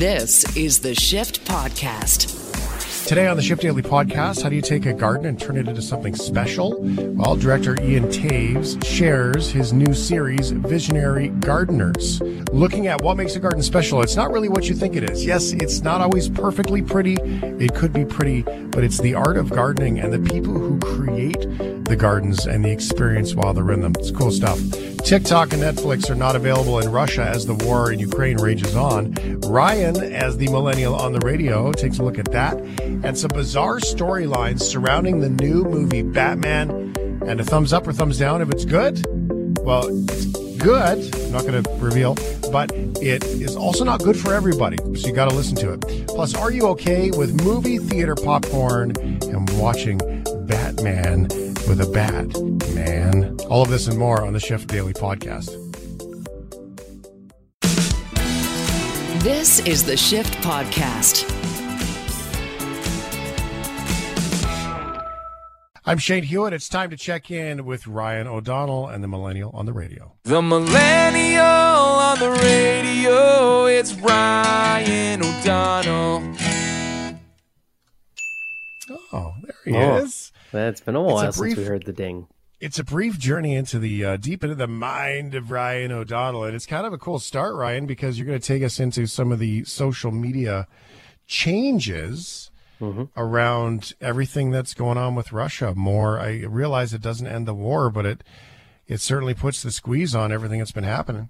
This is the Shift Podcast. Today on the Shift Daily podcast, how do you take a garden and turn it into something special? Well, director Ian Toews shares his new series, Visionary Gardeners, looking at what makes a garden special. It's not really what you think it is. Yes, it's not always perfectly pretty. It could be pretty, but it's the art of gardening and the people who create the gardens and the experience while they're in them. It's cool stuff. TikTok and Netflix are not available in Russia as the war in Ukraine rages on. Ryan, as the millennial on the radio, takes a look at that and some bizarre storylines surrounding the new movie Batman. And a thumbs up or thumbs down if it's good. Well, it's good. I'm not going to reveal, but it is also not good for everybody. So you got to listen to it. Plus, are you okay with movie theater popcorn and watching Batman with a bat, man? All of this and more on the Shift Daily Podcast. This is the Shift Podcast. I'm Shane Hewitt. It's time to check in with Ryan O'Donnell and the Millennial on the radio. The Millennial on the radio, it's Ryan O'Donnell. Oh, there he Oh. is. It's been a while a brief- since we heard the ding. It's a brief journey into the uh, deep into the mind of Ryan O'Donnell, and it's kind of a cool start, Ryan, because you're going to take us into some of the social media changes around everything that's going on with Russia. More, I realize it doesn't end the war, but it it certainly puts the squeeze on everything that's been happening.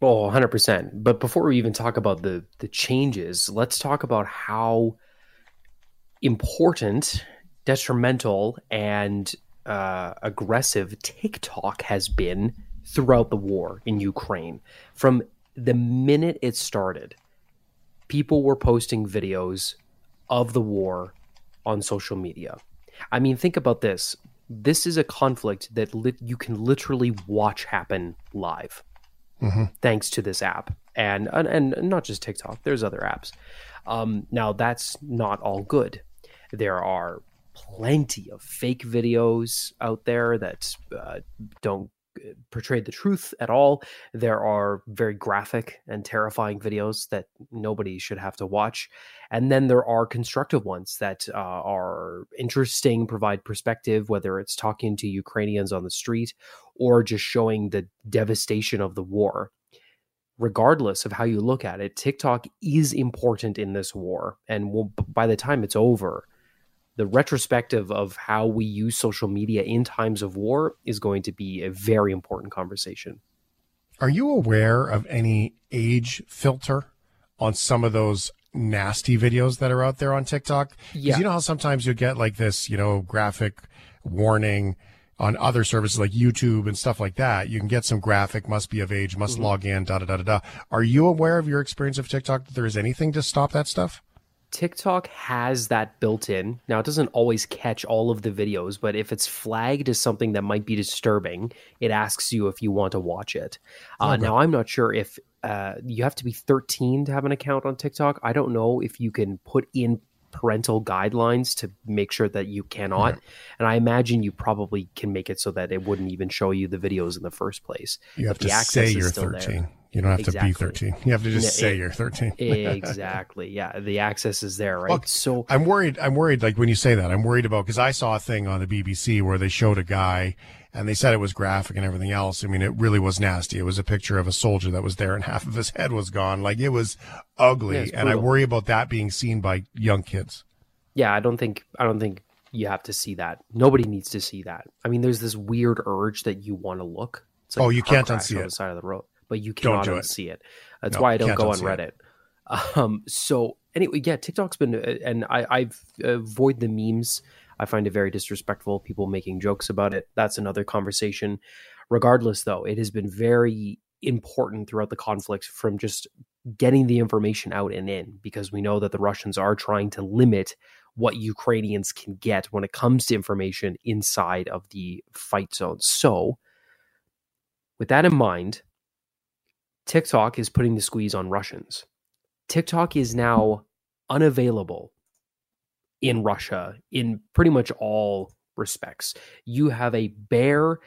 Oh, 100%. But before we even talk about the the changes, let's talk about how important, detrimental, and uh, aggressive TikTok has been throughout the war in Ukraine. From the minute it started, people were posting videos of the war on social media. I mean, think about this. This is a conflict that lit you can literally watch happen live thanks to this app and, and and not just TikTok. There's other apps. Um, now that's not all good. There are plenty of fake videos out there that uh, don't uh, portray the truth at all. There are very graphic and terrifying videos that nobody should have to watch. And then there are constructive ones that uh, are interesting, provide perspective, whether it's talking to Ukrainians on the street or just showing the devastation of the war. Regardless of how you look at it, TikTok is important in this war. And will by the time it's over, the retrospective of how we use social media in times of war is going to be a very important conversation. Are you aware of any age filter on some of those nasty videos that are out there on TikTok? Yeah. You know how sometimes you get like this, you know, graphic warning on other services like YouTube and stuff like that. You can get some graphic, must be of age, must mm-hmm. log in, da da da da da. Are you aware of your experience of TikTok that there is anything to stop that stuff? TikTok has that built in. Now, it doesn't always catch all of the videos, but if it's flagged as something that might be disturbing, it asks you if you want to watch it. Uh, Now, I'm not sure if uh, you have to be 13 to have an account on TikTok. I don't know if you can put in parental guidelines to make sure that you cannot. And I imagine you probably can make it so that it wouldn't even show you the videos in the first place. You have to access say you're still there. 13. You don't have to be 13. You have to just say it- you're 13. exactly. Yeah, the access is there, right? Look, so I'm worried. I'm worried. Like when you say that, I'm worried about because I saw a thing on the BBC where they showed a guy and they said it was graphic and everything else. I mean, it really was nasty. It was a picture of a soldier that was there and half of his head was gone. Like it was ugly. Yeah, and I worry about that being seen by young kids. yeah i don't think i don't think you have to see that nobody needs to see that i mean there's this weird urge that you want to look it's Oh, you can't unsee on it. the side of the road but you cannot do it. unsee it that's No, why i don't go on reddit um so anyway yeah tiktok's been and i i've avoid the memes i find it very disrespectful people making jokes about it that's another conversation regardless though it has been very important throughout the conflicts from just getting the information out and in because we know that the Russians are trying to limit what Ukrainians can get when it comes to information inside of the fight zone. So, with that in mind, TikTok is putting the squeeze on Russians. TikTok is now unavailable in Russia in pretty much all respects. You have a bare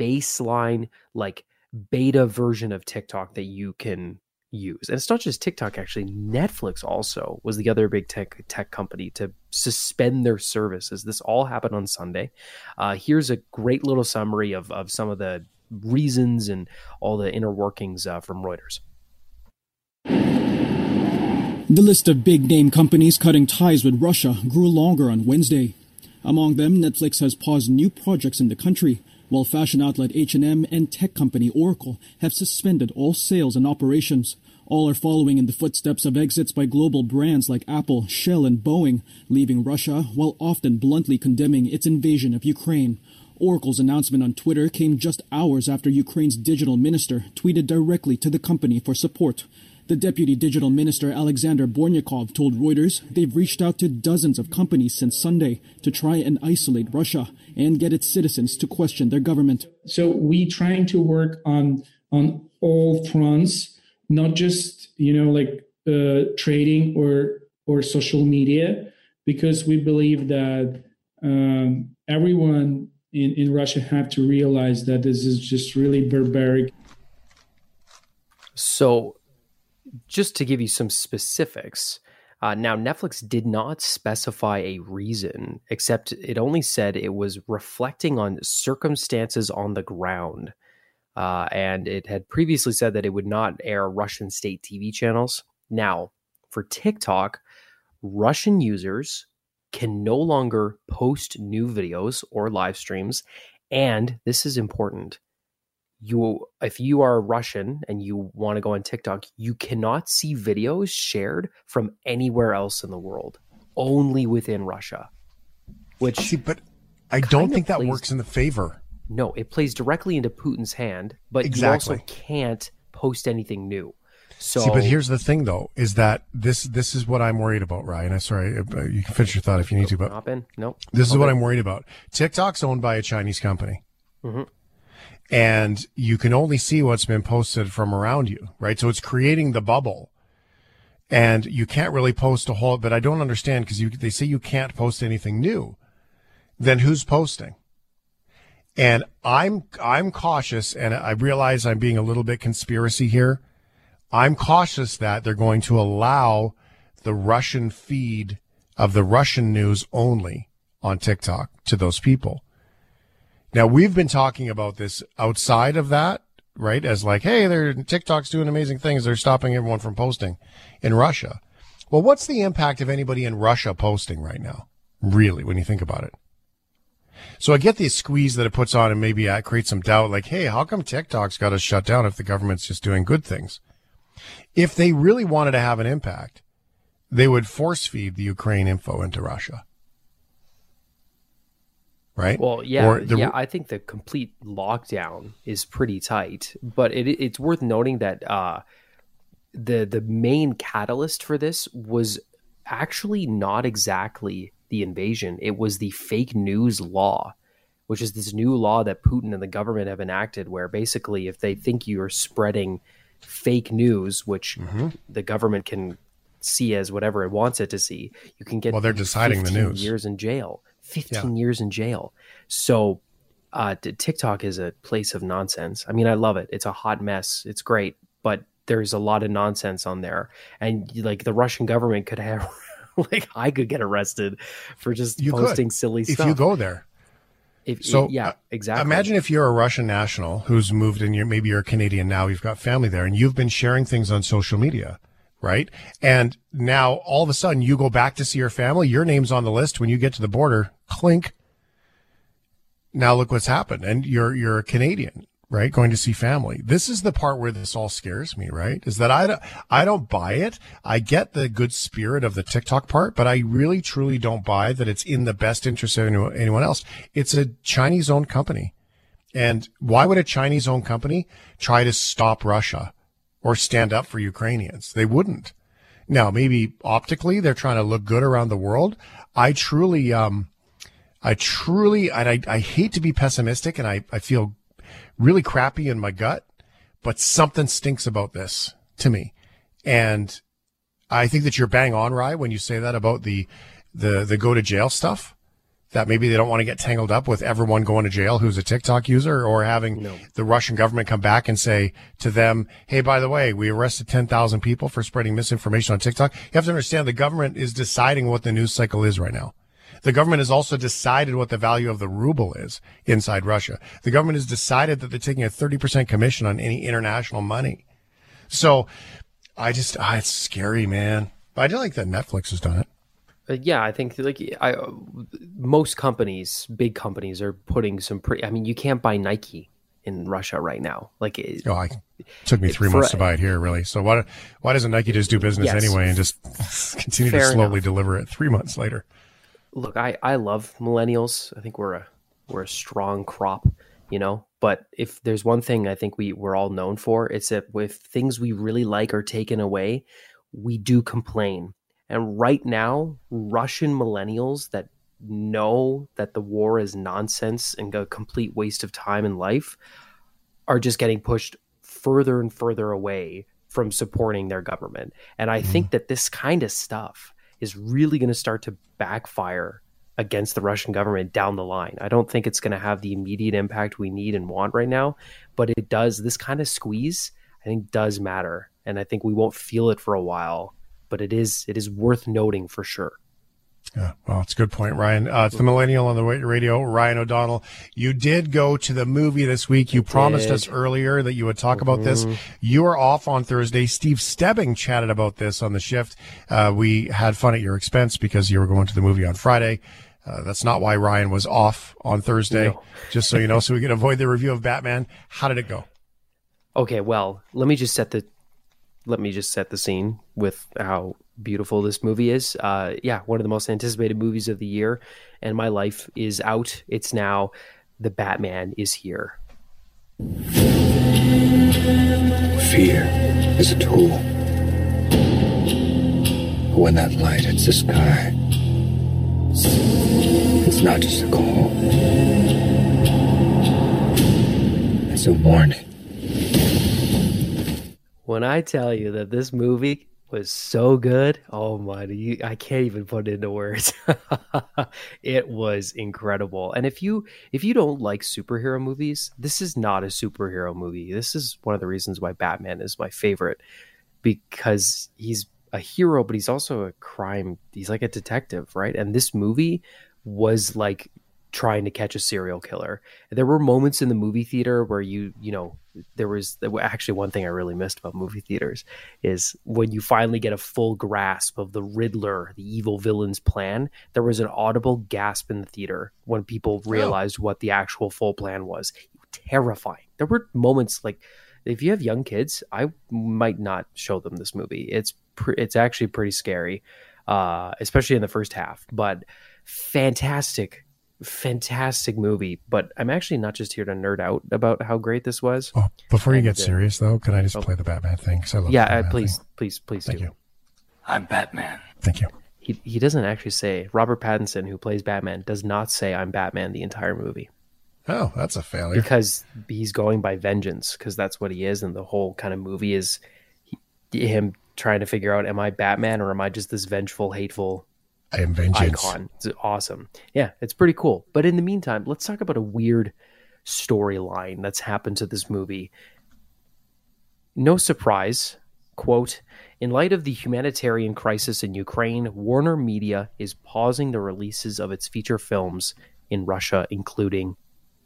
baseline, like beta version of TikTok that you can use. And it's not just TikTok, actually. Netflix also was the other big tech tech company to suspend their services. This all happened on Sunday. Uh, here's a great little summary of, of some of the reasons and all the inner workings uh, from Reuters. The list of big name companies cutting ties with Russia grew longer on Wednesday. Among them, Netflix has paused new projects in the country, while fashion outlet H&M and tech company Oracle have suspended all sales and operations. All are following in the footsteps of exits by global brands like Apple, Shell, and Boeing, leaving Russia while often bluntly condemning its invasion of Ukraine. Oracle's announcement on Twitter came just hours after Ukraine's digital minister tweeted directly to the company for support. The deputy digital minister Alexander Bornyakov told Reuters they've reached out to dozens of companies since Sunday to try and isolate Russia and get its citizens to question their government. So we trying to work on on all fronts, not just you know like uh, trading or or social media, because we believe that um, everyone in, in Russia have to realize that this is just really barbaric. So just to give you some specifics, uh, now Netflix did not specify a reason, except it only said it was reflecting on circumstances on the ground. Uh, and it had previously said that it would not air Russian state TV channels. Now, for TikTok, Russian users can no longer post new videos or live streams. And this is important you if you are Russian and you want to go on TikTok, you cannot see videos shared from anywhere else in the world, only within Russia. Which see, but I don't think that plays, works in the favor. No, it plays directly into Putin's hand, but exactly. you also can't post anything new. So, See, but here's the thing, though, is that this this is what I'm worried about, Ryan. I'm sorry, uh, you can finish your thought if you need to, but Nope. This is what I'm worried about. TikTok's owned by a Chinese company. Mm-hmm and you can only see what's been posted from around you, right? So it's creating the bubble. And you can't really post a whole, but I don't understand because you they say you can't post anything new. Then who's posting? And I'm, I'm cautious and I realize I'm being a little bit conspiracy here. I'm cautious that they're going to allow the Russian feed of the Russian news only on TikTok to those people. Now we've been talking about this outside of that, right? As like, hey, they're TikTok's doing amazing things. They're stopping everyone from posting in Russia. Well, what's the impact of anybody in Russia posting right now? Really, when you think about it. So I get the squeeze that it puts on and maybe I create some doubt like, hey, how come TikTok's got to shut down if the government's just doing good things? If they really wanted to have an impact, they would force feed the Ukraine info into Russia right? Well, yeah, the, yeah. I think the complete lockdown is pretty tight, but it, it's worth noting that uh, the the main catalyst for this was actually not exactly the invasion; it was the fake news law, which is this new law that Putin and the government have enacted, where basically, if they think you're spreading fake news, which mm-hmm. the government can see as whatever it wants it to see, you can get well. They're deciding the news years in jail. 15 yeah. years in jail. So uh, TikTok is a place of nonsense. I mean, I love it. It's a hot mess. It's great, but there's a lot of nonsense on there. And like the Russian government could have, like, I could get arrested for just you posting could, silly stuff. If you go there. If, so yeah, uh, exactly. Imagine if you're a Russian national who's moved and you're maybe you're a Canadian now, you've got family there, and you've been sharing things on social media right? And now all of a sudden you go back to see your family, your name's on the list. When you get to the border, clink. Now look what's happened. And you're, you're a Canadian, right? Going to see family. This is the part where this all scares me, right? Is that I don't, I don't buy it. I get the good spirit of the TikTok part, but I really truly don't buy that it's in the best interest of anyone else. It's a Chinese owned company. And why would a Chinese owned company try to stop Russia? or stand up for Ukrainians. They wouldn't. Now, maybe optically they're trying to look good around the world. I truly, um, I truly, I, I hate to be pessimistic and I, I feel really crappy in my gut, but something stinks about this to me. And I think that you're bang on, Rye, when you say that about the, the, the go to jail stuff that maybe they don't want to get tangled up with everyone going to jail who's a TikTok user or having No. the Russian government come back and say to them, Hey, by the way, we arrested 10,000 people for spreading misinformation on TikTok. You have to understand the government is deciding what the news cycle is right now. The government has also decided what the value of the ruble is inside Russia. The government has decided that they're taking a 30% commission on any international money. So I just, ah, it's scary, man. But I do like that Netflix has done it. Uh, yeah, I think like I, most companies, big companies, are putting some pretty. I mean, you can't buy Nike in Russia right now. Like, it, Oh, I it took me three For- months to buy it here, really. So why, why doesn't Nike just do business Yes. anyway and just continue to slowly enough. deliver it three months later? Look, I I love millennials. I think we're a we're a strong crop, you know. But if there's one thing I think we we're all known for, it's that with things we really like are taken away, we do complain. And right now, Russian millennials that know that the war is nonsense and a complete waste of time and life are just getting pushed further and further away from supporting their government. And I mm-hmm. think that this kind of stuff is really going to start to backfire against the Russian government down the line. I don't think it's going to have the immediate impact we need and want right now, but it does. This kind of squeeze, I think, does matter, and I think we won't feel it for a while, but it is it is worth noting for sure. Yeah, well, it's a good point, Ryan. Uh, it's the millennial on the radio, Ryan O'Donnell. You did go to the movie this week. You promised did. us earlier that you would talk about this. You were off on Thursday. Steve Stebbing chatted about this on the shift. Uh, we had fun at your expense because you were going to the movie on Friday. Uh, that's not why Ryan was off on Thursday, No. just so you know, so we can avoid the review of Batman. How did it go? Okay, well, let me just set the let me just set the scene with how beautiful this movie is. Uh, yeah, one of the most anticipated movies of the year, and my life is out. It's now. The Batman is here. Fear is a tool. But when that light hits the sky, it's not just a call. It's a warning. When I tell you that this movie was so good, oh my, you, I can't even put it into words. it was incredible. And if you if you don't like superhero movies, this is not a superhero movie. This is one of the reasons why Batman is my favorite because he's a hero, but he's also a crime. He's like a detective, right? And this movie was like trying to catch a serial killer. There were moments in the movie theater where you, you know, there was actually one thing I really missed about movie theaters is when you finally get a full grasp of the Riddler, the evil villain's plan. There was an audible gasp in the theater when people realized what the actual full plan was. Terrifying. There were moments like if you have young kids, I might not show them this movie. It's pre- it's actually pretty scary, uh, especially in the first half. But fantastic, fantastic movie. But I'm actually not just here to nerd out about how great this was. Oh, before you And, get uh, serious, though, can I just play the Batman thing? 'Cause I love the yeah, uh, please, thing. please, please Thank do. you. I'm Batman. Thank you. He he doesn't actually say Robert Pattinson, who plays Batman, does not say I'm Batman the entire movie Oh, that's a failure. because he's going by vengeance because that's what he is, and the whole kind of movie is he, him trying to figure out am I Batman or am I just this vengeful, hateful I am vengeance. icon. It's awesome. Yeah, it's pretty cool. But in the meantime, let's talk about a weird storyline that's happened to this movie. No surprise, quote, in light of the humanitarian crisis in Ukraine, Warner Media is pausing the releases of its feature films in Russia, including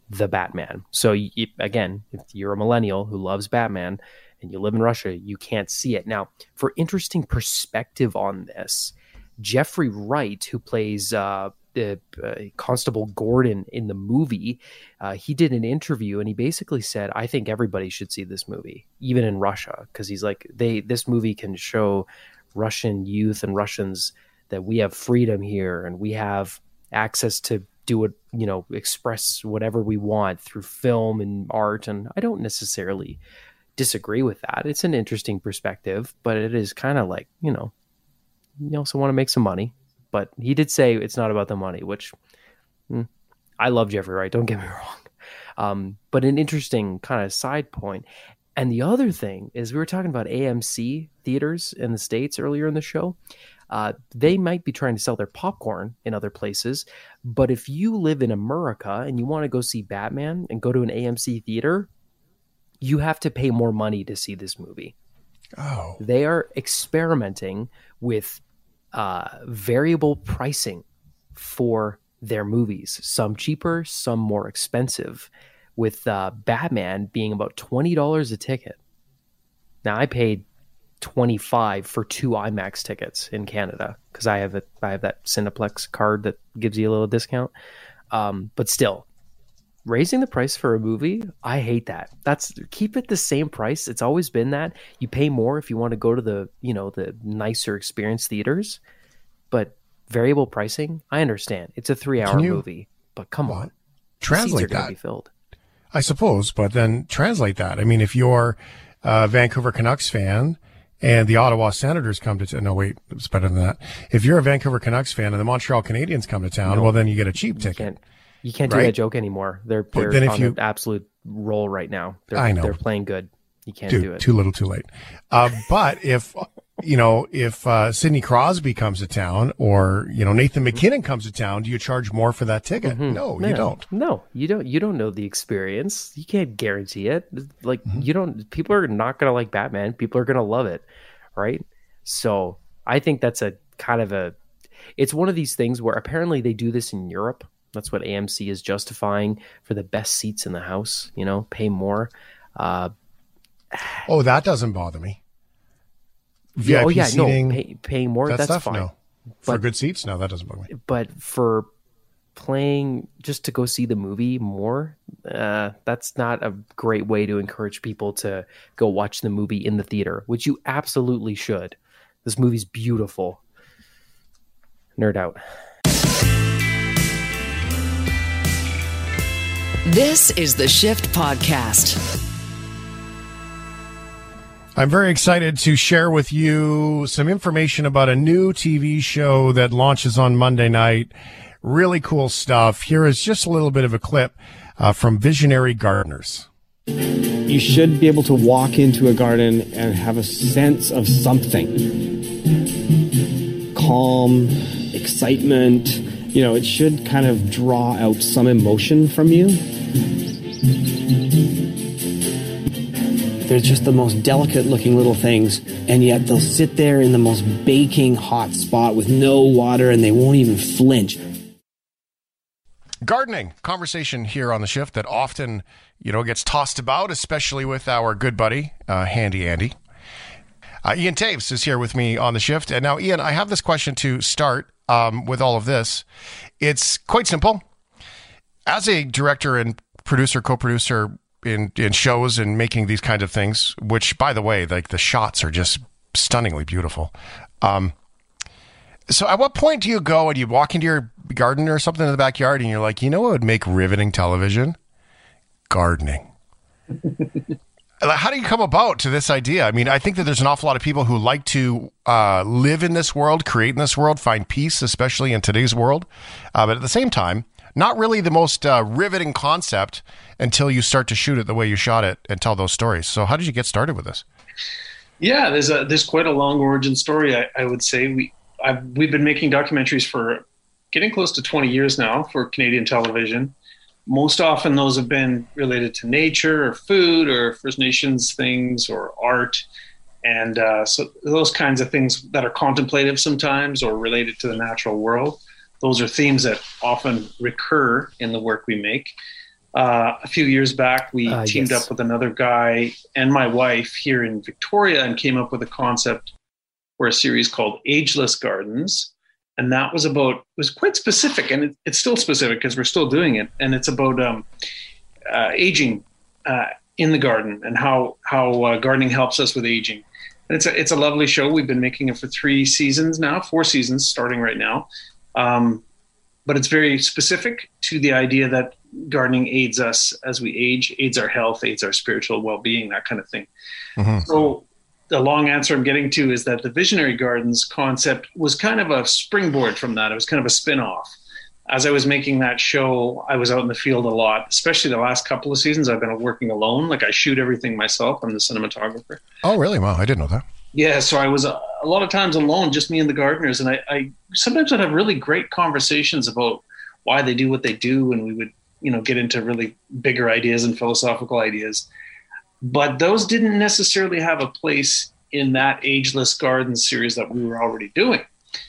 The Batman. So, again, if you're a millennial who loves Batman and you live in Russia, you can't see it. Now, for interesting perspective on this, Jeffrey Wright, who plays uh, the uh, Constable Gordon in the movie, uh, he did an interview and he basically said, "I think everybody should see this movie, even in Russia, because he's like, they this movie can show Russian youth and Russians that we have freedom here and we have access to do it, you know, express whatever we want through film and art." And I don't necessarily disagree with that. It's an interesting perspective, but it is kind of like, you know, you also want to make some money. But he did say it's not about the money, which mm, I love Jeffrey Wright. Don't get me wrong. Um, but an interesting kind of side point. And the other thing is, we were talking about AMC theaters in the states earlier in the show. Uh, they might be trying to sell their popcorn in other places, but if you live in America and you want to go see Batman and go to an AMC theater, you have to pay more money to see this movie. Oh, They are experimenting with uh, variable pricing for their movies, some cheaper, some more expensive, with uh, Batman being about $20 a ticket. Now, I paid 25 for two IMAX tickets in Canada because I have a I have that Cineplex card that gives you a little discount. Um, but still, raising the price for a movie, I hate that. That's keep it the same price. It's always been that. You pay more if you want to go to the, you know, the nicer experience theaters, but variable pricing, I understand. It's a 3-hour movie, but come on. Translate that. be filled. I suppose, but then translate that. I mean, if you're a Vancouver Canucks fan and the Ottawa Senators come to town, no, wait, it's better than that. If you're a Vancouver Canucks fan and the Montreal Canadiens come to town, well, then you get a cheap ticket. You can't do Right? that joke anymore. They're they're then if on you- an absolute roll right now. They're, I know. They're playing good. You can't do it. too little, too late. Uh, but if, you know, if uh, Sidney Crosby comes to town or, you know, Nathan MacKinnon comes to town, do you charge more for that ticket? No, you don't. No, you don't. You don't know the experience. You can't guarantee it. Like Mm-hmm. you don't. People are not gonna like Batman. People are gonna love it, right? So I think that's a kind of a. It's one of these things where apparently they do this in Europe. That's what AMC is justifying for the best seats in the house. You know, pay more. Uh, Oh, that doesn't bother me. yeah, VIP oh yeah, seating, no, pay, paying more. that that's stuff, fine. no. For good seats, no, that doesn't bother me. but for playing just to go see the movie more uh, that's not a great way to encourage people to go watch the movie in the theater which you absolutely should this movie's beautiful nerd out This is the Shift Podcast. I'm very excited to share with you some information about a new TV show that launches on Monday night. Really cool stuff. Here is just a little bit of a clip uh, from Visionary Gardeners. You should be able to walk into a garden and have a sense of something calm, excitement. You know, it should kind of draw out some emotion from you. They're just the most delicate looking little things, and yet they'll sit there in the most baking hot spot with no water and they won't even flinch. Gardening conversation here on the shift that often, you know, gets tossed about, especially with our good buddy, uh, Handy Andy. Uh, Ian Toews is here with me on the shift. And now, Ian, I have this question to start um, with all of this. It's quite simple. As a director and producer, co producer in, in shows and making these kinds of things, which, by the way, like the shots are just stunningly beautiful. Um, so, at what point do you go and you walk into your garden or something in the backyard and you're like, you know what would make riveting television? Gardening. How do you come about to this idea? I mean, I think that there's an awful lot of people who like to uh, live in this world, create in this world, find peace, especially in today's world. Uh, but at the same time, not really the most uh, riveting concept until you start to shoot it the way you shot it and tell those stories. So, how did you get started with this? Yeah, there's a there's quite a long origin story. I, I would say we I've, we've been making documentaries for getting close to 20 years now for Canadian television. Most often, those have been related to nature or food or First Nations things or art, and uh, so those kinds of things that are contemplative sometimes or related to the natural world. Those are themes that often recur in the work we make. Uh, a few years back, we Uh, teamed yes. up with another guy and my wife here in Victoria and came up with a concept for a series called Ageless Gardens. And that was about, it was quite specific and it, it's still specific because we're still doing it. And it's about um, uh, aging uh, in the garden and how, how uh, gardening helps us with aging. And it's a, it's a lovely show. We've been making it for three seasons now, four seasons starting right now. Um, but it's very specific to the idea that gardening aids us as we age, aids our health, aids our spiritual well being, that kind of thing. So, the long answer I'm getting to is that the Visionary Gardens concept was kind of a springboard from that. It was kind of a spin off. As I was making that show, I was out in the field a lot, especially the last couple of seasons. I've been working alone. Like I shoot everything myself. I'm the cinematographer. Oh, really? Wow, I didn't know that. Yeah, so I was uh, a lot of times alone, just me and the gardeners, and I, I sometimes would have really great conversations about why they do what they do, and we would you know get into really bigger ideas and philosophical ideas. But those didn't necessarily have a place in that ageless garden series that we were already doing.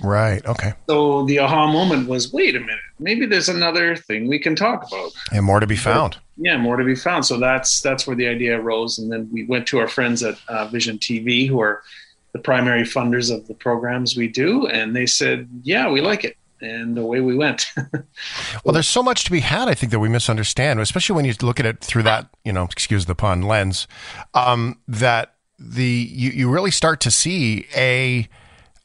Right. Okay. So the aha moment was, wait a minute, maybe there's another thing we can talk about. And more to be found. Yeah, more to be found. So that's that's where the idea arose, and then we went to our friends at uh, Vision TV, who are the primary funders of the programs we do, and they said, yeah, we like it. And away we went. well, there's so much to be had, I think, that we misunderstand, especially when you look at it through that, you know, excuse the pun, lens, um, that the you, you really start to see a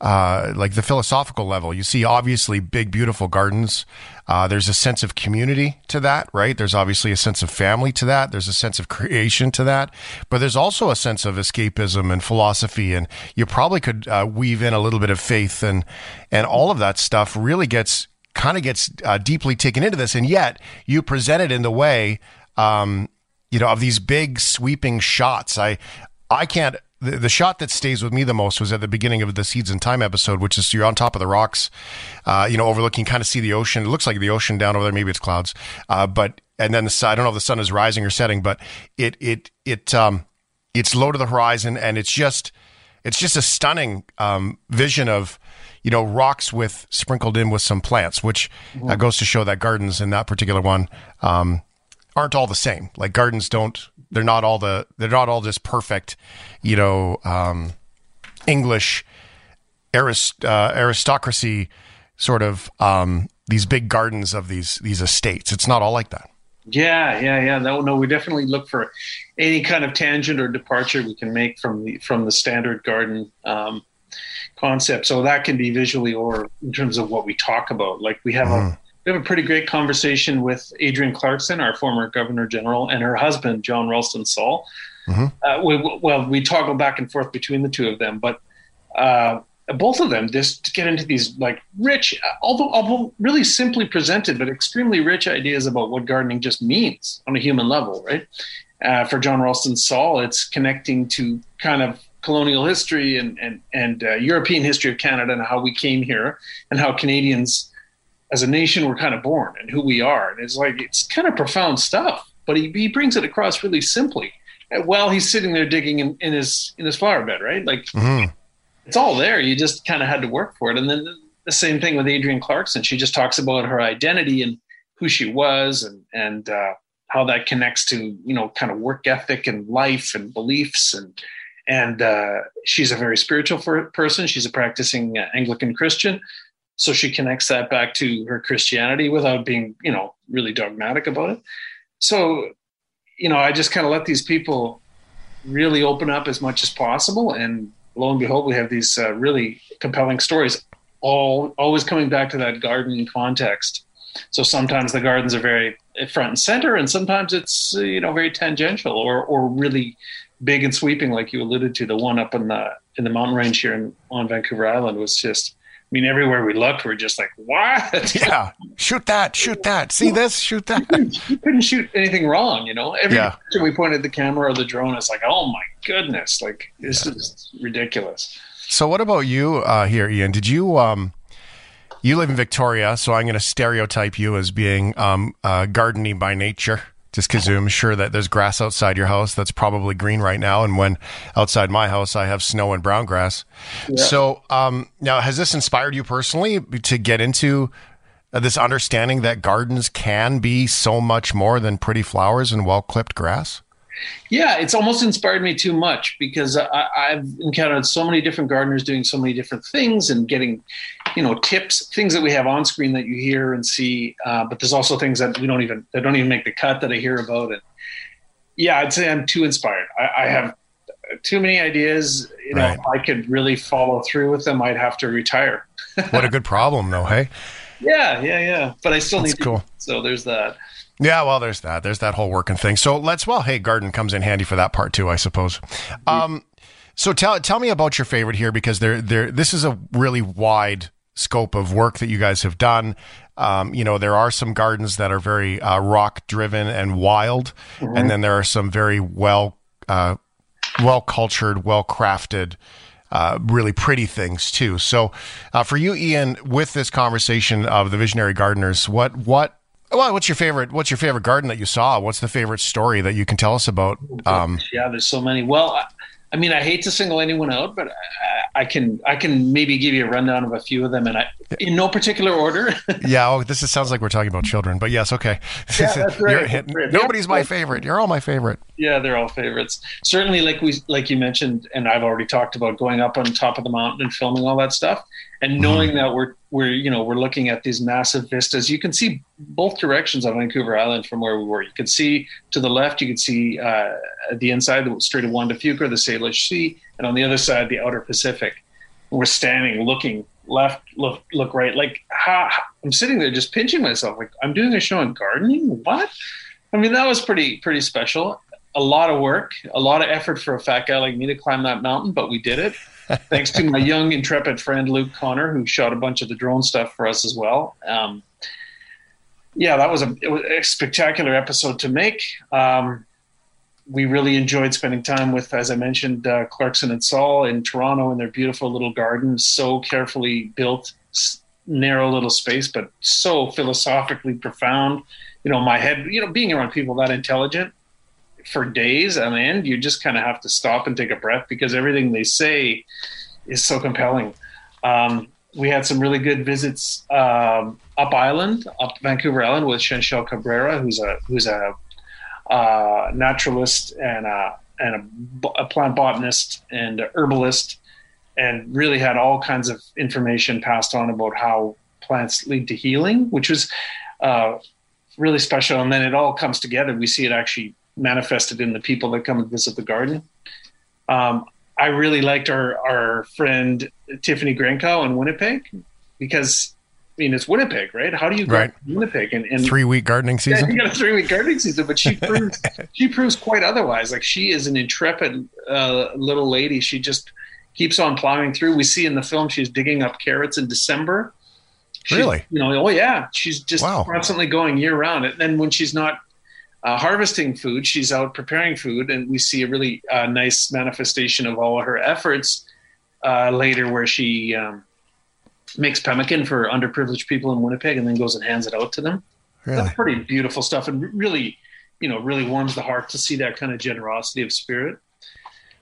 uh, like the philosophical level. You see, obviously, big, beautiful gardens. Uh, there's a sense of community to that, right? There's obviously a sense of family to that. There's a sense of creation to that. But there's also a sense of escapism and philosophy. And you probably could uh, weave in a little bit of faith and, and all of that stuff really gets kind of gets uh, deeply taken into this. And yet you present it in the way, um, you know, of these big sweeping shots. I, I can't the, the shot that stays with me the most was at the beginning of the Seeds and Time episode, which is you're on top of the rocks, uh, you know, overlooking, kind of see the ocean. It looks like the ocean down over there. Maybe it's clouds, uh, but and then the sun. I don't know if the sun is rising or setting, but it it it um it's low to the horizon, and it's just it's just a stunning um, vision of you know rocks with sprinkled in with some plants, which uh, goes to show that gardens in that particular one um, aren't all the same. Like gardens don't they're not all the they're not all just perfect, you know, um, English arist, uh, aristocracy sort of um, these big gardens of these these estates. It's not all like that. Yeah, yeah, yeah. No, no, we definitely look for any kind of tangent or departure we can make from the from the standard garden um, concept. So that can be visually or in terms of what we talk about. Like we have mm. a we have a pretty great conversation with Adrienne Clarkson, our former Governor General, and her husband, John Ralston Saul. Mm-hmm. Uh, we, well, we toggle back and forth between the two of them, but uh, both of them just get into these like rich, although, although really simply presented, but extremely rich ideas about what gardening just means on a human level, right? Uh, for John Ralston Saul, it's connecting to kind of colonial history and and and uh, European history of Canada and how we came here and how Canadians as a nation we're kind of born and who we are. And it's like it's kind of profound stuff, but he, he brings it across really simply while he's sitting there digging in, in his in his flower bed, right? Like mm-hmm. it's all there. You just kind of had to work for it. And then the same thing with Adrienne Clarkson. She just talks about her identity and who she was and and uh, how that connects to you know kind of work ethic and life and beliefs and and uh, she's a very spiritual person. She's a practicing uh, Anglican Christian, so she connects that back to her Christianity without being, you know, really dogmatic about it. So, you know, I just kind of let these people really open up as much as possible. And lo and behold, we have these uh, really compelling stories, all always coming back to that garden context. So sometimes the gardens are very front and center, and sometimes it's you know very tangential or or really big and sweeping, like you alluded to. The one up in the in the mountain range here in, on Vancouver Island was just I mean, everywhere we looked, we're just like, what? Yeah, shoot that, shoot that. See this, shoot that. You couldn't shoot anything wrong, you know. Every yeah. time we pointed the camera or the drone, it's like, oh my goodness, like this yeah. is ridiculous. So, what about you uh, here, Ian? Did you um, you live in Victoria? So I'm going to stereotype you as being um, uh, gardening by nature just because I'm sure that there's grass outside your house that's probably green right now. And when outside my house, I have snow and brown grass. Yeah. So um, now, has this inspired you personally to get into uh, this understanding that gardens can be so much more than pretty flowers and well clipped grass? Yeah, it's almost inspired me too much because I, have encountered so many different gardeners doing so many different things and getting, you know, tips, things that we have on screen that you hear and see. Uh, but there's also things that we don't even that don't even make the cut that I hear about. And yeah, I'd say I'm too inspired. I, I have too many ideas. You know, right. if I could really follow through with them, I'd have to retire. what a good problem, though. Hey. Yeah, yeah, yeah. But I still That's need. Cool. To, so there's that. Yeah, well, there's that. There's that whole working thing. So let's. Well, hey, garden comes in handy for that part too, I suppose. Um, so tell tell me about your favorite here because there there this is a really wide scope of work that you guys have done. Um, you know, there are some gardens that are very uh, rock driven and wild, mm-hmm. and then there are some very well uh, well cultured, well crafted uh, really pretty things too. So, uh, for you, Ian, with this conversation of the visionary gardeners, what what well, what's your favorite? What's your favorite garden that you saw? What's the favorite story that you can tell us about? Um, yeah, there's so many. Well, I, mean, I hate to single anyone out, but I, I, can I can maybe give you a rundown of a few of them, and I in no particular order. yeah, oh, this is, sounds like we're talking about children, but yes, okay. Yeah, that's right. That's right. Nobody's my favorite. You're all my favorite. Yeah, they're all favorites. Certainly, like we like you mentioned, and I've already talked about going up on top of the mountain and filming all that stuff, and knowing mm-hmm. that we're we're you know we're looking at these massive vistas. You can see both directions on Vancouver Island from where we were. You could see to the left, you could see uh, the inside, the Strait of Juan de Fuca, the Salish Sea, and on the other side, the outer Pacific. We're standing, looking left, look, look right. Like how, I'm sitting there just pinching myself. Like I'm doing a show on gardening. What? I mean, that was pretty pretty special a lot of work, a lot of effort for a fat guy like me to climb that mountain, but we did it. Thanks to my young, intrepid friend Luke Connor, who shot a bunch of the drone stuff for us as well. Um, yeah, that was a, was a, spectacular episode to make. Um, we really enjoyed spending time with, as I mentioned, uh, Clarkson and Saul in Toronto in their beautiful little garden, so carefully built, narrow little space, but so philosophically profound. You know, my head, you know, being around people that intelligent for days on end, you just kind of have to stop and take a breath because everything they say is so compelling. Um, we had some really good visits um, up island, up Vancouver Island, with Chanchal Cabrera, who's a who's a uh, naturalist and a and a, a, plant botanist and herbalist, and really had all kinds of information passed on about how plants lead to healing, which was uh, really special. And then it all comes together. We see it actually manifested in the people that come and visit the garden. Um, I really liked our our friend Tiffany Grenkow in Winnipeg because I mean it's Winnipeg, right? How do you go right. Winnipeg and, and three week gardening season? Yeah, you got a three week gardening season, but she proves she proves quite otherwise. Like she is an intrepid uh, little lady. She just keeps on plowing through. We see in the film she's digging up carrots in December. She's, really? You know, oh yeah, she's just wow. constantly going year round. And then when she's not uh, harvesting food. She's out preparing food, and we see a really uh, nice manifestation of all of her efforts uh, later, where she um, makes pemmican for underprivileged people in Winnipeg, and then goes and hands it out to them. Really? That's pretty beautiful stuff, and really, you know, really warms the heart to see that kind of generosity of spirit.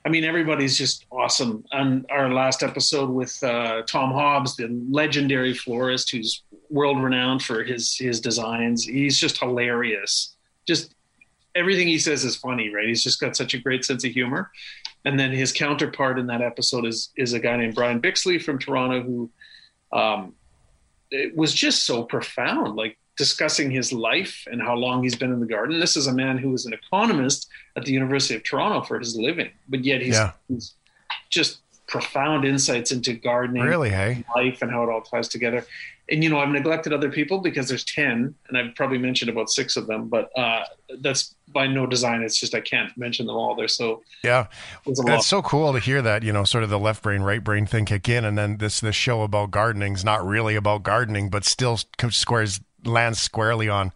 I mean, everybody's just awesome. On our last episode with uh, Tom Hobbs, the legendary florist who's world renowned for his his designs, he's just hilarious just everything he says is funny, right? He's just got such a great sense of humor. And then his counterpart in that episode is is a guy named Brian Bixley from Toronto who um, it was just so profound, like discussing his life and how long he's been in the garden. This is a man who was an economist at the University of Toronto for his living, but yet he's, yeah. he's just profound insights into gardening, really, hey, life, and how it all ties together and you know I've neglected other people because there's ten, and I've probably mentioned about six of them, but uh, that's by no design. It's just I can't mention them all. They're so yeah. It's so cool to hear that you know sort of the left brain right brain thing kick in, and then this this show about gardening is not really about gardening, but still squares lands squarely on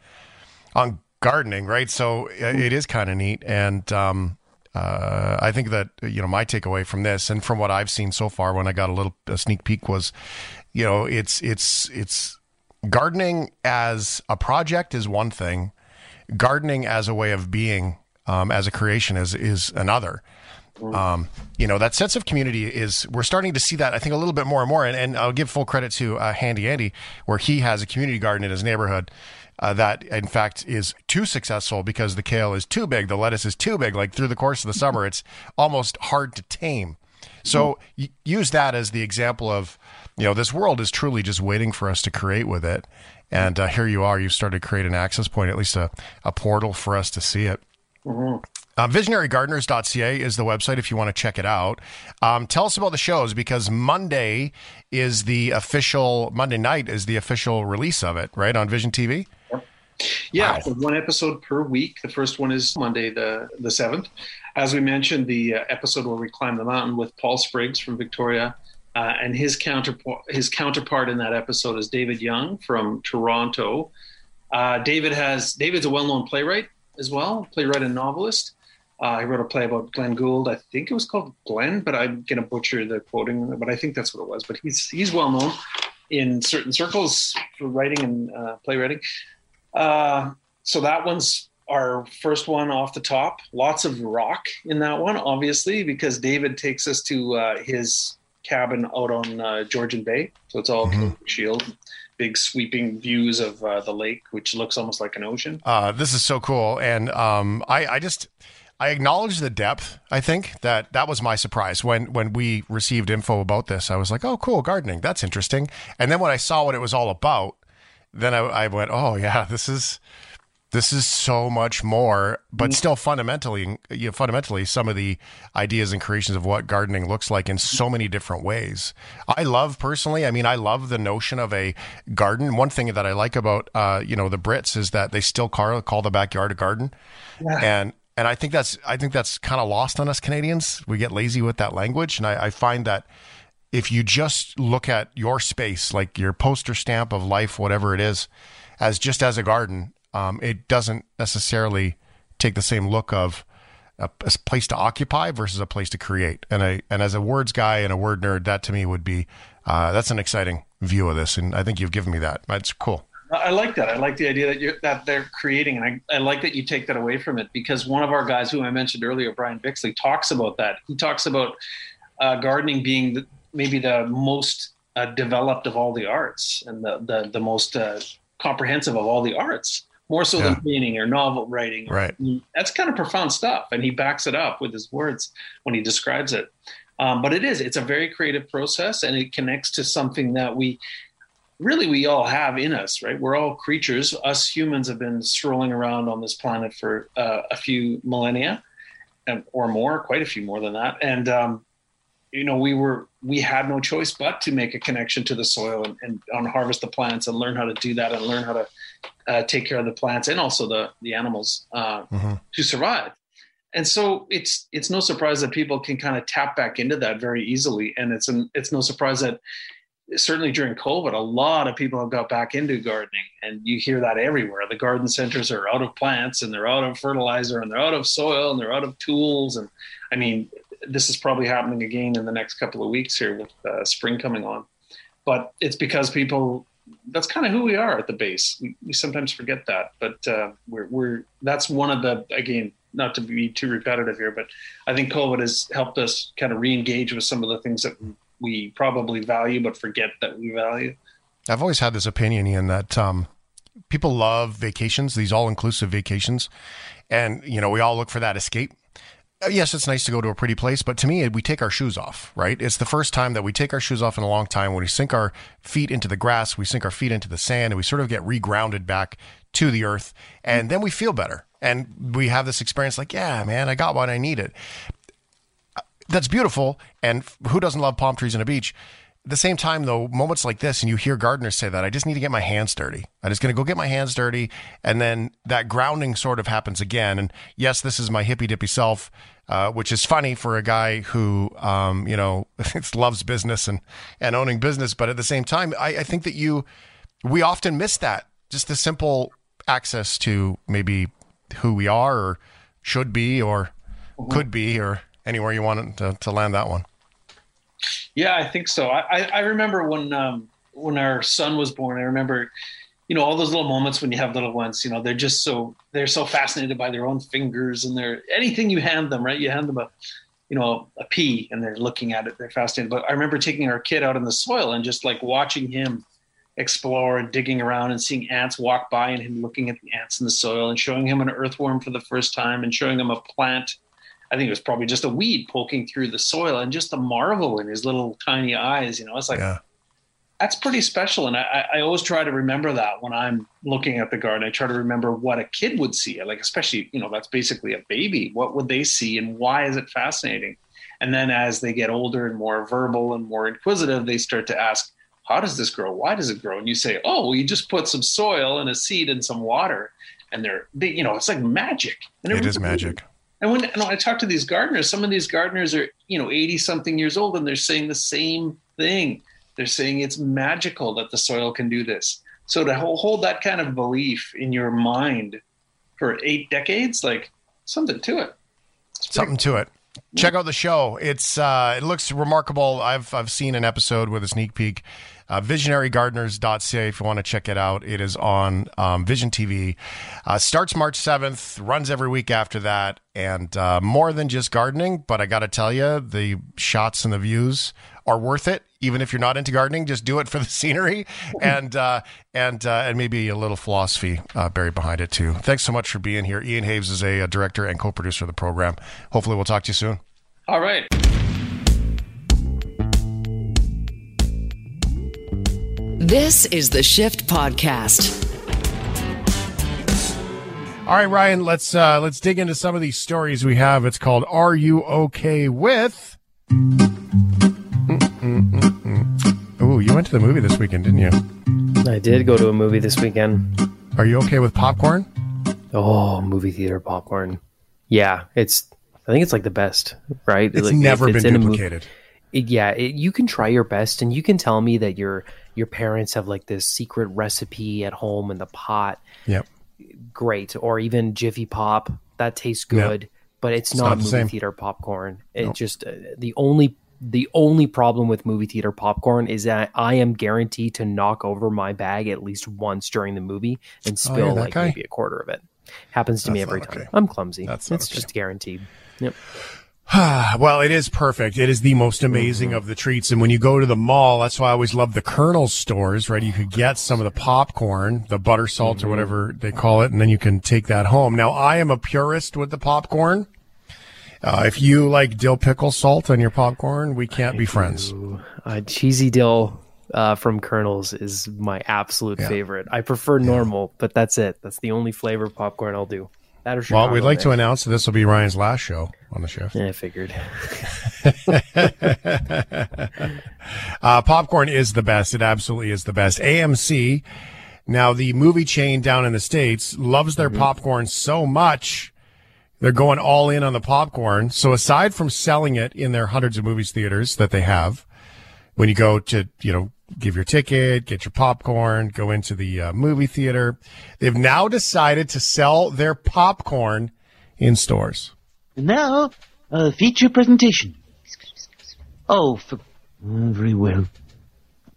on gardening, right? So it is kind of neat, and um, uh, I think that you know my takeaway from this and from what I've seen so far, when I got a little a sneak peek, was you know, it's it's it's gardening as a project is one thing, gardening as a way of being, um, as a creation is is another. Um, you know, that sense of community is, we're starting to see that, I think, a little bit more and more. And, and I'll give full credit to uh, Handy Andy, where he has a community garden in his neighborhood uh, that, in fact, is too successful because the kale is too big, the lettuce is too big. Like through the course of the summer, it's almost hard to tame. So mm-hmm. use that as the example of, you know, this world is truly just waiting for us to create with it. And uh, here you are, you've started to create an access point, at least a, a portal for us to see it. Mm-hmm. Uh, visionarygardeners.ca is the website if you want to check it out. Um, tell us about the shows because Monday is the official, Monday night is the official release of it, right, on Vision TV? Yeah, wow. so one episode per week. The first one is Monday, the the seventh. As we mentioned, the uh, episode where we climb the mountain with Paul Spriggs from Victoria, uh, and his counterpart his counterpart in that episode is David Young from Toronto. Uh, David has David's a well known playwright as well, playwright and novelist. Uh, he wrote a play about Glenn Gould. I think it was called Glenn, but I'm gonna butcher the quoting. But I think that's what it was. But he's he's well known in certain circles for writing and uh, playwriting. Uh, so that one's our first one off the top. Lots of rock in that one, obviously, because David takes us to uh, his cabin out on uh, Georgian Bay. So it's all mm-hmm. shield, big sweeping views of uh, the lake, which looks almost like an ocean. Uh, this is so cool, and um, I, I just. I acknowledge the depth. I think that that was my surprise when when we received info about this. I was like, "Oh, cool, gardening. That's interesting." And then when I saw what it was all about, then I, I went, "Oh yeah, this is this is so much more, but mm. still fundamentally, you know, fundamentally, some of the ideas and creations of what gardening looks like in so many different ways. I love personally. I mean, I love the notion of a garden. One thing that I like about, uh, you know, the Brits is that they still call, call the backyard a garden, yeah. and and I think that's I think that's kind of lost on us Canadians. We get lazy with that language, and I, I find that if you just look at your space, like your poster stamp of life, whatever it is, as just as a garden, um, it doesn't necessarily take the same look of a, a, place to occupy versus a place to create. And I and as a words guy and a word nerd, that to me would be uh, that's an exciting view of this, and I think you've given me that. That's cool. I like that. I like the idea that you that they're creating, and I, I like that you take that away from it because one of our guys, who I mentioned earlier, Brian Bixley, talks about that. He talks about uh, gardening being the, maybe the most uh, developed of all the arts and the the, the most uh, comprehensive of all the arts more so yeah. than painting or novel writing. Right. That's kind of profound stuff. And he backs it up with his words when he describes it. Um, but it is, it's a very creative process and it connects to something that we really, we all have in us, right? We're all creatures. Us humans have been strolling around on this planet for uh, a few millennia and, or more, quite a few more than that. And, um, you know, we were, we had no choice but to make a connection to the soil and, and, and harvest the plants and learn how to do that and learn how to uh, take care of the plants and also the the animals uh, mm-hmm. to survive. And so it's it's no surprise that people can kind of tap back into that very easily, and it's an, it's no surprise that certainly during COVID, a lot of people have got back into gardening, and you hear that everywhere. The garden centers are out of plants, and they're out of fertilizer, and they're out of soil, and they're out of tools, and I mean, this is probably happening again in the next couple of weeks here with uh, spring coming on. But it's because people that's kind of who we are at the base. We, we sometimes forget that, but uh, we're, we're that's one of the again not to be too repetitive here, but I think COVID has helped us kind of re-engage with some of the things that we probably value but forget that we value. I've always had this opinion, Ian, that um, people love vacations, these all-inclusive vacations, and you know we all look for that escape. Uh, yes, it's nice to go to a pretty place, but to me, we take our shoes off, right? It's the first time that we take our shoes off in a long time when we sink our feet into the grass, we sink our feet into the sand, and we sort of get regrounded back to the earth. And then we feel better. And we have this experience like, yeah, man, I got what I needed. Uh, that's beautiful. And who doesn't love palm trees and a beach? At the same time, though, moments like this, and you hear gardeners say that, I just need to get my hands dirty. I'm just going to go get my hands dirty. And then that grounding sort of happens again. And yes, this is my hippy dippy self, uh, which is funny for a guy who, um, you know, loves business and, and owning business. But at the same time, I, I think that you, we often miss that, just the simple access to maybe who we are or should be or could be or anywhere you want to, to land that one. Yeah, I think so. I, I remember when um, when our son was born. I remember, you know, all those little moments when you have little ones. You know, they're just so they're so fascinated by their own fingers and their anything you hand them. Right, you hand them a, you know, a pea and they're looking at it. They're fascinated. But I remember taking our kid out in the soil and just like watching him explore and digging around and seeing ants walk by and him looking at the ants in the soil and showing him an earthworm for the first time and showing him a plant I think it was probably just a weed poking through the soil and just the marvel in his little tiny eyes. You know, it's like, yeah. that's pretty special. And I, I always try to remember that when I'm looking at the garden. I try to remember what a kid would see. Like, especially, you know, that's basically a baby. What would they see and why is it fascinating? And then as they get older and more verbal and more inquisitive, they start to ask, how does this grow? Why does it grow? And you say, oh, well, you just put some soil and a seed and some water. And they're, they, you know, it's like magic. And it is magic. And when, and when I talk to these gardeners, some of these gardeners are, you know, 80 something years old and they're saying the same thing. They're saying it's magical that the soil can do this. So to hold that kind of belief in your mind for eight decades, like something to it. something to it. Check out the show. It's uh, it looks remarkable. I've I've seen an episode with a sneak peek. Uh, visionarygardeners.ca if you want to check it out. It is on um, Vision TV. Uh, starts March 7th, runs every week after that, and uh, more than just gardening. But I got to tell you, the shots and the views are worth it. Even if you're not into gardening, just do it for the scenery and uh, and uh, and maybe a little philosophy uh, buried behind it too. Thanks so much for being here. Ian Toews is a, a director and co-producer of the program. Hopefully, we'll talk to you soon. All right. This is the Shift Podcast. All right, Ryan, let's uh, let's dig into some of these stories we have. It's called "Are You Okay with?" Oh, you went to the movie this weekend, didn't you? I did go to a movie this weekend. Are you okay with popcorn? Oh, movie theater popcorn. Yeah, it's. I think it's like the best, right? It's Like, never it's been in a mo- duplicated. it- yeah, it, you can try your best, and you can tell me that your your parents have like this secret recipe at home in the pot. Yep. Great, or even Jiffy Pop that tastes good, but it's, It's not, not movie same. theater popcorn. It Nope. just uh, the only the only problem with movie theater popcorn is that I am guaranteed to knock over my bag at least once during the movie and Oh, spill that like guy? maybe a quarter of it. Happens to me every not time. okay. I'm clumsy. That's it's okay. just guaranteed. Yep. well, it is perfect. It is the most amazing of the treats. And when you go to the mall, that's why I always love the Kernels stores, right? You could get some of the popcorn, the butter salt or whatever they call it, and then you can take that home. Now, I am a purist with the popcorn. Uh, if you like dill pickle salt on your popcorn, we can't be friends. Uh, cheesy dill uh, from Kernels is my absolute favorite. I prefer normal, but that's it. That's the only flavor of popcorn I'll do. That or Well, we'd like to announce that this will be Ryan's last show on the shift. Yeah, I figured. Uh, popcorn is the best. It absolutely is the best. AMC, now the movie chain down in the States, loves their popcorn so much. They're going all in on the popcorn. So aside from selling it in their hundreds of movies theaters that they have, when you go to, you know, give your ticket, get your popcorn, go into the uh, movie theater, they've now decided to sell their popcorn in stores. And now, a feature presentation. Oh, for, very well.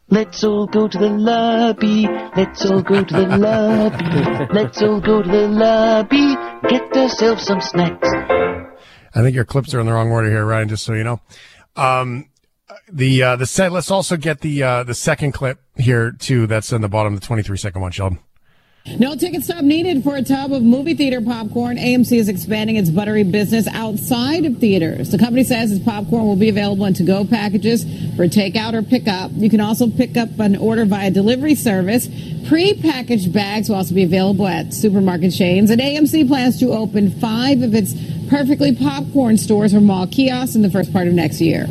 Let's all go to the lobby. Let's all go to the lobby. Let's all go to the lobby. Get ourselves some snacks. I think your clips are in the wrong order here, Ryan. Just so you know. Um, the uh, the set. Let's also get the uh, the second clip here too. That's in the bottom, the twenty three second one, Sheldon. No ticket stop needed for a tub of movie theater popcorn. AMC is expanding its buttery business outside of theaters. The company says its popcorn will be available in to-go packages for takeout or pickup. You can also pick up an order via delivery service. Pre-packaged bags will also be available at supermarket chains. And AMC plans to open five of its perfectly popcorn stores or mall kiosks in the first part of next year.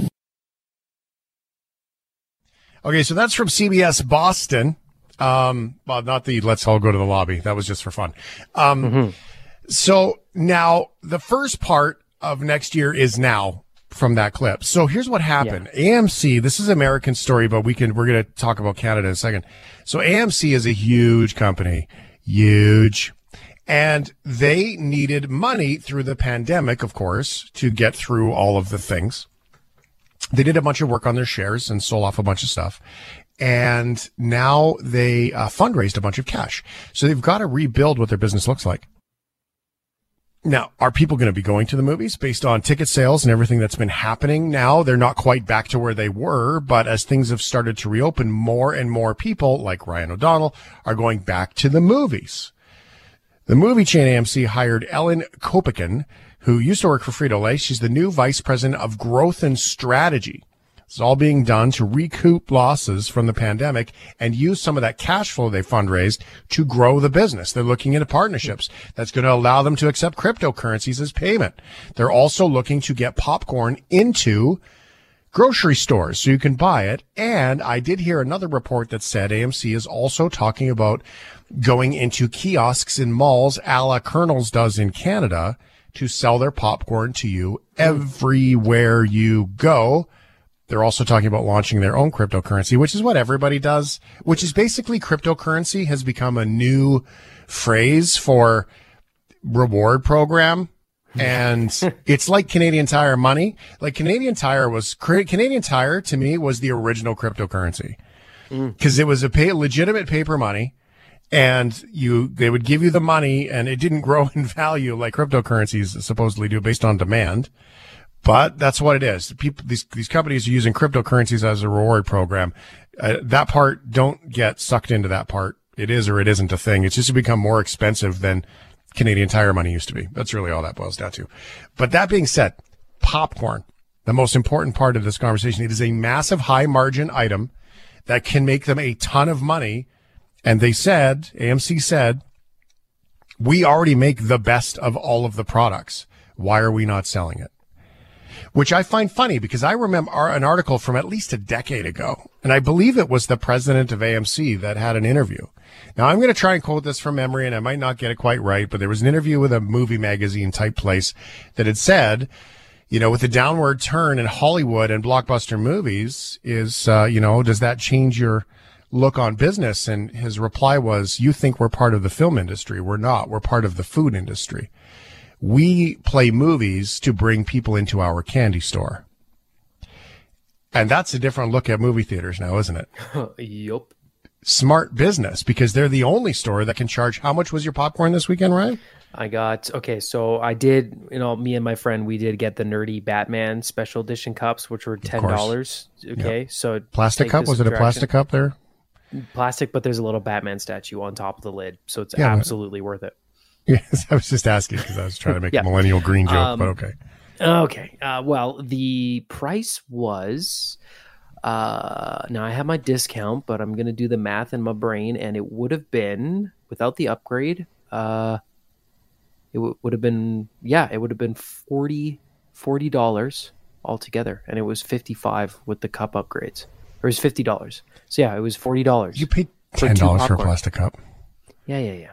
Okay, so that's from CBS Boston. Um, well, not the let's all go to the lobby. That was just for fun. Um, so now the first part of next year is now from that clip. So here's what happened. AMC, this is American story, but we can, we're going to talk about Canada in a second. So AMC is a huge company, huge. And they needed money through the pandemic, of course, to get through all of the things they did a bunch of work on their shares and sold off a bunch of stuff. And now they uh, fundraised a bunch of cash. So they've got to rebuild what their business looks like. Now, are people going to be going to the movies based on ticket sales and everything that's been happening now? They're not quite back to where they were, but as things have started to reopen, more and more people, like Ryan O'Donnell, are going back to the movies. The movie chain AMC hired Ellen Copaken, who used to work for Frito-Lay. She's the new vice president of growth and strategy. It's all being done to recoup losses from the pandemic and use some of that cash flow they fundraised to grow the business. They're looking into partnerships that's going to allow them to accept cryptocurrencies as payment. They're also looking to get popcorn into grocery stores so you can buy it. And I did hear another report that said AMC is also talking about going into kiosks in malls a la Kernels does in Canada to sell their popcorn to you everywhere you go. They're also talking about launching their own cryptocurrency, which is what everybody does, which is basically cryptocurrency has become a new phrase for reward program. and it's like Canadian Tire money. Like Canadian Tire was Canadian Tire to me was the original cryptocurrency mm. because it was a pay, legitimate paper money, and you they would give you the money, and it didn't grow in value like cryptocurrencies supposedly do based on demand. But that's what it is. People, these these companies are using cryptocurrencies as a reward program. Uh, that part don't get sucked into that part. It is or it isn't a thing. It's just become more expensive than Canadian Tire money used to be. That's really all that boils down to. But that being said, popcorn, the most important part of this conversation, it is a massive high margin item that can make them a ton of money. And they said, AMC said, we already make the best of all of the products. Why are we not selling it? Which I find funny because I remember an article from at least a decade ago, and I believe it was the president of AMC that had an interview. Now I'm going to try and quote this from memory, and I might not get it quite right, but there was an interview with a movie magazine type place that had said, you know, with the downward turn in Hollywood and blockbuster movies, is uh, you know, does that change your look on business? And his reply was, "You think we're part of the film industry? We're not. We're part of the food industry." we play movies to bring people into our candy store. And that's a different look at movie theaters now, isn't it? yup. Smart business because they're the only store that can charge. How much was your popcorn this weekend, Ryan? I got okay, so I did, you know, me and my friend we did get the nerdy Batman special edition cups, which were ten dollars. Okay, yep. so plastic cup was it a plastic cup there? Plastic, but there's a little Batman statue on top of the lid, so it's yeah, absolutely worth it. Yes, I was just asking because I was trying to make yeah. a millennial green joke, um, but okay. Okay. Uh, well, the price was. Uh, now I have my discount, but I'm gonna do the math in my brain, and it would have been without the upgrade. Uh, it w- would have been yeah, it would have been 40 dollars altogether, and it was fifty five with the cup upgrades, it was fifty dollars. So yeah, it was forty dollars. You paid ten dollars for, a plastic cup. Yeah, yeah,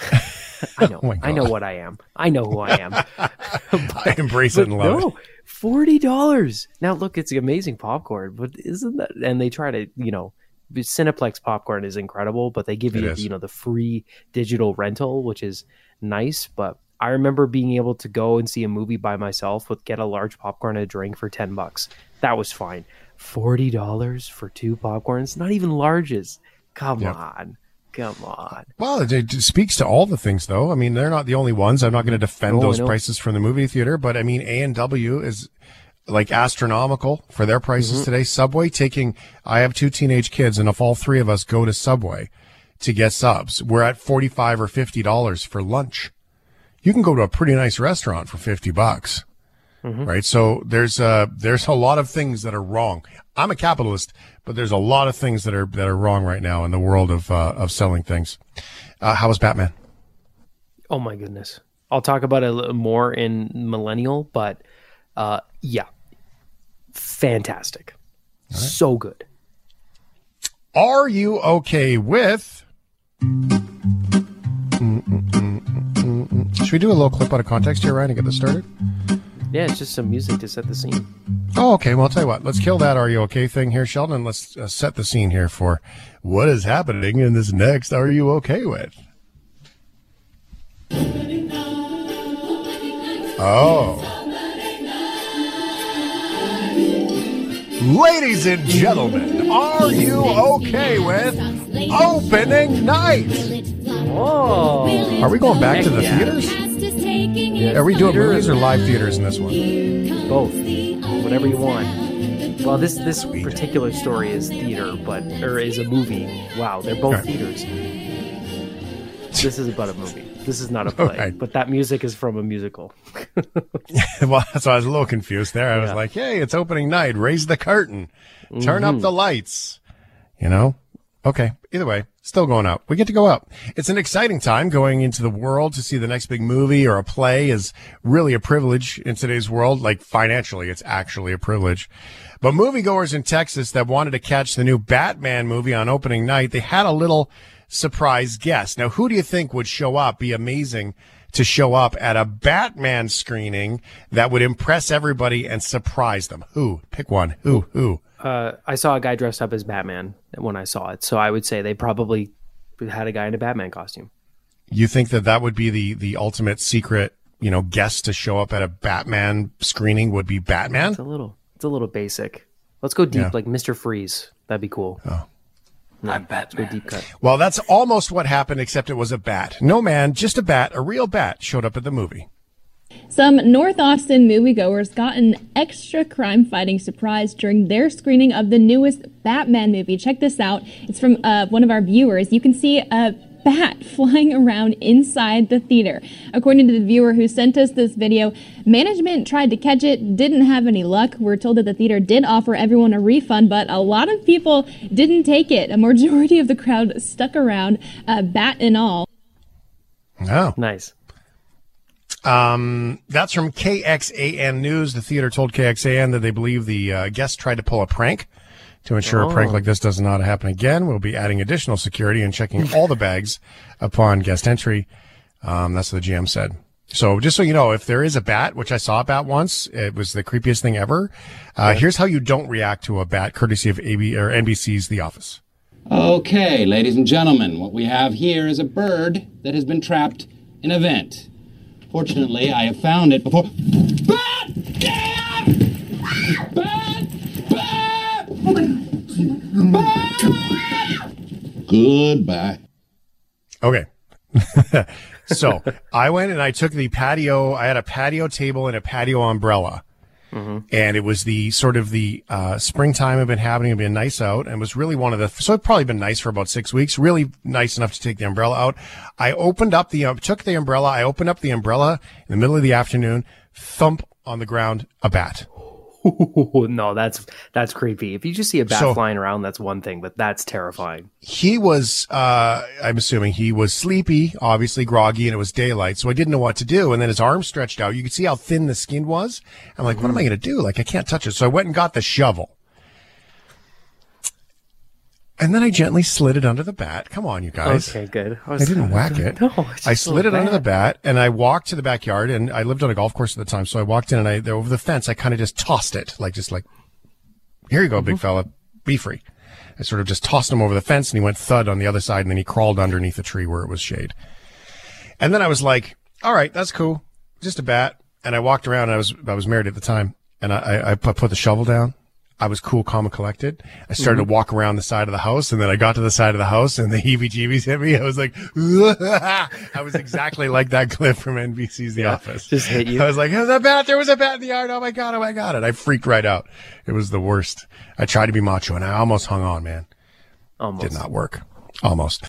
yeah. I know. oh I know what I am. I know who I am. but, I embrace it and love no, it. Forty dollars. Now look, it's amazing popcorn, but isn't that? And they try to, you know, Cineplex popcorn is incredible, but they give you, you know, the free digital rental, which is nice. But I remember being able to go and see a movie by myself with get a large popcorn and a drink for ten bucks. That was fine. Forty dollars for two popcorns, not even larges. Come yep. on. Come on. Well, it, speaks to all the things, though. I mean, they're not the only ones. I'm not going to defend oh, those prices from the movie theater, but I mean, A and W is like astronomical for their prices mm-hmm. today. Subway taking, I have two teenage kids, and if all three of us go to Subway to get subs, we're at 45 or 50 dollars for lunch. You can go to a pretty nice restaurant for 50 bucks. Mm-hmm. Right. So there's a, there's a lot of things that are wrong. I'm a capitalist, but there's a lot of things that are that are wrong right now in the world of uh, of selling things. Uh, how was Batman? Oh my goodness. I'll talk about it a little more in millennial, but uh, yeah, fantastic, right. so good. Are you okay with? Should we do a little clip out of context here, Ryan, to get this started? Yeah, it's just some music to set the scene. Oh, okay. Well, I'll tell you what. Let's kill that "Are you okay?" thing here, Sheldon. Let's uh, set the scene here for what is happening in this next "Are you okay?" with. Oh. Ladies and gentlemen, are you okay with opening night? Oh. Are we going back to the theaters? Yeah. Are we doing movies or live theaters in this one? Both. Whatever you want. Well, this this Sweet. particular story is theater, but or is a movie. Wow, they're both theaters. This is about a movie. This is not a play, okay. but that music is from a musical. well, so I was a little confused there. I yeah. was like, "Hey, it's opening night. Raise the curtain, turn mm-hmm. up the lights." You know, Okay. Either way, still going out. We get to go out. It's an exciting time going into the world to see the next big movie or a play is really a privilege in today's world. Like financially, it's actually a privilege. But moviegoers in Texas that wanted to catch the new Batman movie on opening night, they had a little surprise guest. Now, who do you think would show up? Be amazing to show up at a Batman screening that would impress everybody and surprise them. Who? Pick one. Who? Who? Uh, I saw a guy dressed up as Batman when I saw it, so I would say they probably had a guy in a Batman costume. You think that that would be the the ultimate secret you know, guest to show up at a Batman screening would be Batman. It's a little, it's a little basic. Let's go deep, Yeah. like Mister Freeze. That'd be cool. Oh. No, I'm Batman. Let's go deep cut. Well, that's almost what happened, except it was a bat. No man, just a bat, a real bat, showed up at the movie. Some North Austin moviegoers got an extra crime fighting surprise during their screening of the newest Batman movie. Check this out. It's from uh, one of our viewers. You can see a bat flying around inside the theater. According to the viewer who sent us this video, management tried to catch it, didn't have any luck. We're told that the theater did offer everyone a refund, but a lot of people didn't take it. A majority of the crowd stuck around, uh, bat and all. Oh. Nice. Um, that's from KXAN News. The theater told KXAN that they believe the uh, guest tried to pull a prank. To ensure a prank Oh. like this does not happen again, we'll be adding additional security and checking all the bags upon guest entry. Um, that's what the GM said. So just so you know, if there is a bat, which I saw a bat once, it was the creepiest thing ever. Uh, here's how you don't react to a bat, courtesy of AB or NBC's The Office. Okay, ladies and gentlemen, what we have here is a bird that has been trapped in a vent. Fortunately, I have found it before. Goodbye. Okay. so I went and I took the patio. I had a patio table and a patio umbrella. And it was the sort of the uh, springtime had been happening. Had been nice out, and was really one of the. So it probably been nice for about six weeks. Really nice enough to take the umbrella out. I opened up the um, took the umbrella. I opened up the umbrella in the middle of the afternoon. Thump on the ground, a bat. no, that's that's creepy. If you just see a bat So- flying around, that's one thing, but that's terrifying. he was uh i'm assuming he was sleepy obviously groggy and it was daylight so i didn't know what to do and then his arm stretched out. You could see how thin the skin was. I'm like what am i going to do? Like i can't touch it. So i went and got the shovel and then i gently slid it under the bat come on you guys Okay, good. I I, didn't whack it. No, I slid it little under the bat. and I walked to the backyard and I lived on a golf course at the time. So I walked in and I, there over the fence, I kind of just tossed it, like, just like, here you go, Mm-hmm. big fella, be free. I sort of just tossed him over the fence and he went thud on the other side and then he crawled underneath the tree where it was shade. And then I was like, all right, that's cool. Just a bat. And I walked around and I was, I was married at the time and I, I, put the shovel down. I was cool, calm, and collected. I started Mm-hmm. to walk around the side of the house, and then I got to the side of the house, and the heebie-jeebies hit me. I was like, I was exactly like that clip from NBC's The Yeah, Office. just hit you. I was like, "There's a bat! There was a bat in the yard! Oh my god! Oh my god!" And I freaked right out. It was the worst. I tried to be macho, and I almost hung on, man. Almost did not work. Almost.